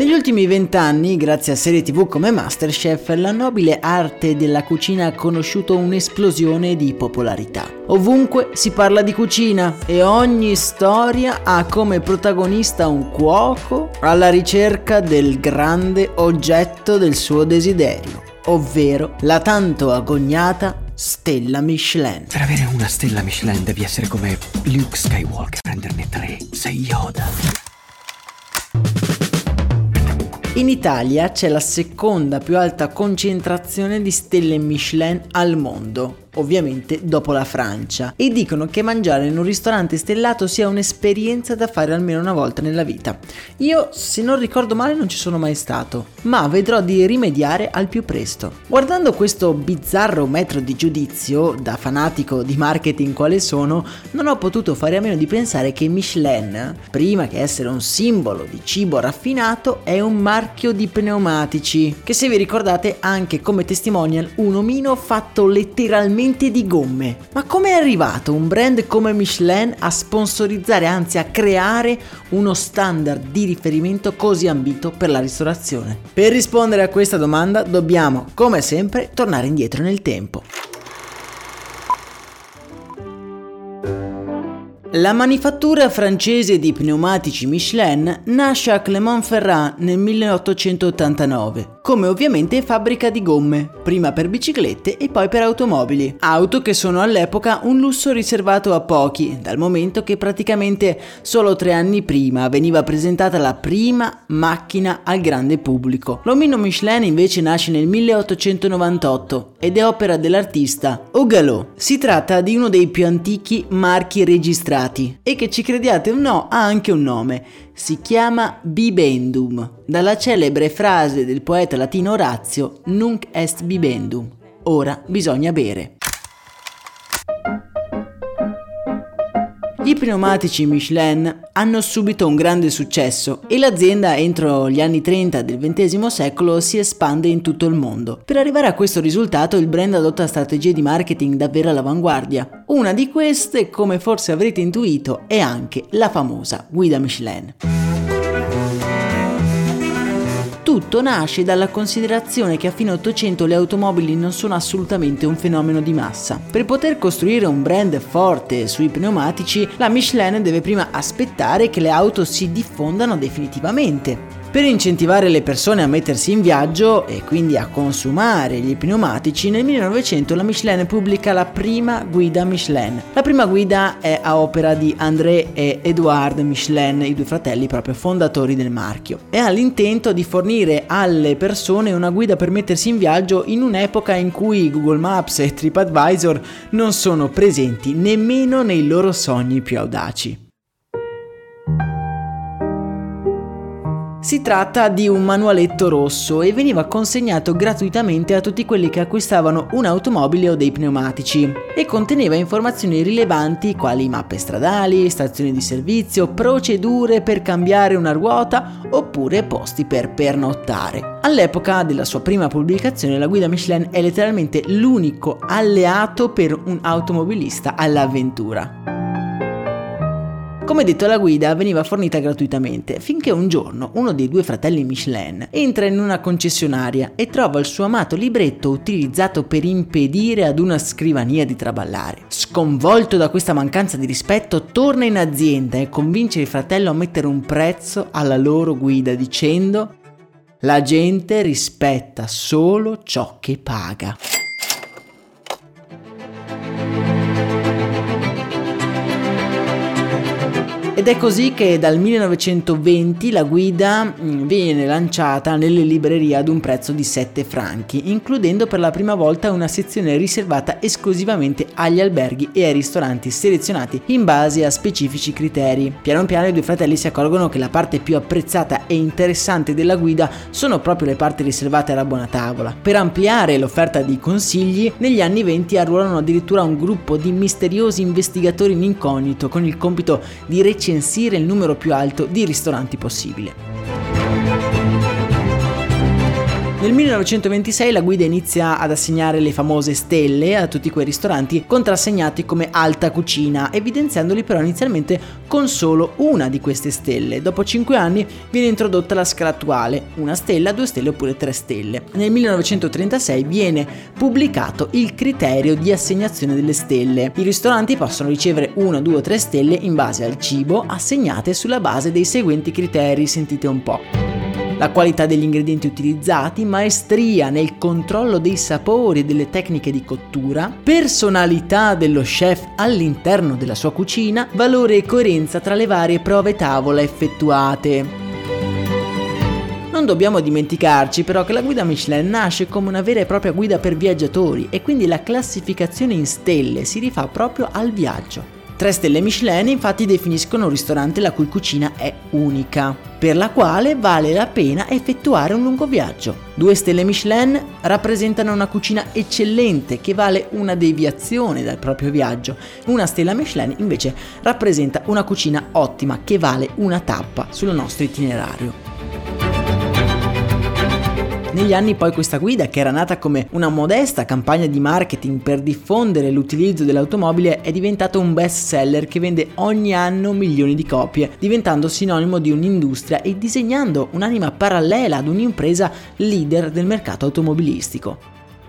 Negli ultimi vent'anni, grazie a serie tv come Masterchef, la nobile arte della cucina ha conosciuto un'esplosione di popolarità. Ovunque si parla di cucina e ogni storia ha come protagonista un cuoco alla ricerca del grande oggetto del suo desiderio, ovvero la tanto agognata stella Michelin. Per avere una stella Michelin devi essere come Luke Skywalker, prenderne tre, sei Yoda. In Italia c'è la seconda più alta concentrazione di stelle Michelin al mondo, ovviamente dopo la Francia, e dicono che mangiare in un ristorante stellato sia un'esperienza da fare almeno una volta nella vita. Io, se non ricordo male, non ci sono mai stato, ma vedrò di rimediare al più presto. Guardando questo bizzarro metro di giudizio, da fanatico di marketing quale sono, non ho potuto fare a meno di pensare che Michelin, prima che essere un simbolo di cibo raffinato, è un marchio di pneumatici, che se vi ricordate ha anche come testimonial un omino fatto letteralmente totalmente di gomme. Ma come è arrivato un brand come Michelin a sponsorizzare, anzi a creare uno standard di riferimento così ambito per la ristorazione? Per rispondere a questa domanda dobbiamo, come sempre, tornare indietro nel tempo. La manifattura francese di pneumatici Michelin nasce a Clermont-Ferrand nel 1889 come ovviamente fabbrica di gomme, prima per biciclette e poi per automobili. Auto che sono all'epoca un lusso riservato a pochi, dal momento che praticamente solo tre anni prima veniva presentata la prima macchina al grande pubblico. L'omino Michelin invece nasce nel 1898 ed è opera dell'artista Augalot. Si tratta di uno dei più antichi marchi registrati e che ci crediate o no ha anche un nome. Si chiama bibendum, dalla celebre frase del poeta latino Orazio Nunc est bibendum, ora bisogna bere. Pneumatici Michelin hanno subito un grande successo e l'azienda entro gli anni 30 del XX secolo si espande in tutto il mondo. Per arrivare a questo risultato il brand adotta strategie di marketing davvero all'avanguardia. Una di queste, come forse avrete intuito, è anche la famosa guida Michelin. Tutto nasce dalla considerazione che a fine 800 le automobili non sono assolutamente un fenomeno di massa. Per poter costruire un brand forte sui pneumatici, la Michelin deve prima aspettare che le auto si diffondano definitivamente. Per incentivare le persone a mettersi in viaggio e quindi a consumare gli pneumatici, nel 1900 la Michelin pubblica la prima guida Michelin. La prima guida è a opera di André e Edouard Michelin, i due fratelli proprio fondatori del marchio, e ha l'intento di fornire alle persone una guida per mettersi in viaggio in un'epoca in cui Google Maps e TripAdvisor non sono presenti nemmeno nei loro sogni più audaci. Si tratta di un manualetto rosso e veniva consegnato gratuitamente a tutti quelli che acquistavano un'automobile o dei pneumatici e conteneva informazioni rilevanti quali mappe stradali, stazioni di servizio, procedure per cambiare una ruota oppure posti per pernottare. All'epoca della sua prima pubblicazione la guida Michelin è letteralmente l'unico alleato per un automobilista all'avventura. Come detto la guida veniva fornita gratuitamente finché un giorno uno dei due fratelli Michelin entra in una concessionaria e trova il suo amato libretto utilizzato per impedire ad una scrivania di traballare. Sconvolto da questa mancanza di rispetto torna in azienda e convince il fratello a mettere un prezzo alla loro guida dicendo la gente rispetta solo ciò che paga. Ed è così che dal 1920 la guida mm, viene lanciata nelle librerie ad un prezzo di 7 franchi, includendo per la prima volta una sezione riservata esclusivamente agli alberghi e ai ristoranti selezionati in base a specifici criteri. Piano piano i due fratelli si accorgono che la parte più apprezzata e interessante della guida sono proprio le parti riservate alla buona tavola. Per ampliare l'offerta di consigli, negli anni 20 arruolano addirittura un gruppo di misteriosi investigatori in incognito con il compito di recensire recensire il numero più alto di ristoranti possibile. Nel 1926 la guida inizia ad assegnare le famose stelle a tutti quei ristoranti contrassegnati come alta cucina, evidenziandoli però inizialmente con solo una di queste stelle. Dopo 5 anni viene introdotta la scala attuale, una stella, due stelle oppure tre stelle. Nel 1936 viene pubblicato il criterio di assegnazione delle stelle. I ristoranti possono ricevere una, due o tre stelle in base al cibo assegnate sulla base dei seguenti criteri, sentite un po' la qualità degli ingredienti utilizzati, maestria nel controllo dei sapori e delle tecniche di cottura, personalità dello chef all'interno della sua cucina, valore e coerenza tra le varie prove tavola effettuate. Non dobbiamo dimenticarci però che la guida Michelin nasce come una vera e propria guida per viaggiatori e quindi la classificazione in stelle si rifà proprio al viaggio. Tre stelle Michelin infatti definiscono un ristorante la cui cucina è unica, per la quale vale la pena effettuare un lungo viaggio. Due stelle Michelin rappresentano una cucina eccellente che vale una deviazione dal proprio viaggio. Una stella Michelin invece rappresenta una cucina ottima che vale una tappa sul nostro itinerario. Negli anni poi questa guida, che era nata come una modesta campagna di marketing per diffondere l'utilizzo dell'automobile, è diventata un best seller che vende ogni anno milioni di copie, diventando sinonimo di un'industria e disegnando un'anima parallela ad un'impresa leader del mercato automobilistico.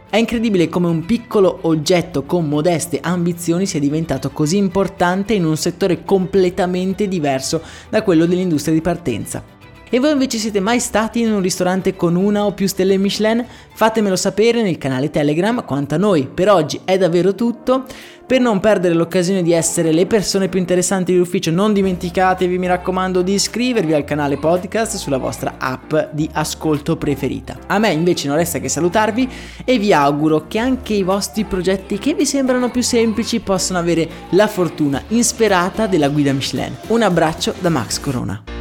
È incredibile come un piccolo oggetto con modeste ambizioni sia diventato così importante in un settore completamente diverso da quello dell'industria di partenza. E voi invece siete mai stati in un ristorante con una o più stelle Michelin? Fatemelo sapere nel canale Telegram, quanto a noi per oggi è davvero tutto. Per non perdere l'occasione di essere le persone più interessanti dell'ufficio, non dimenticatevi, mi raccomando, di iscrivervi al canale podcast sulla vostra app di ascolto preferita. A me invece non resta che salutarvi e vi auguro che anche i vostri progetti che vi sembrano più semplici possano avere la fortuna insperata della guida Michelin. Un abbraccio da Max Corona.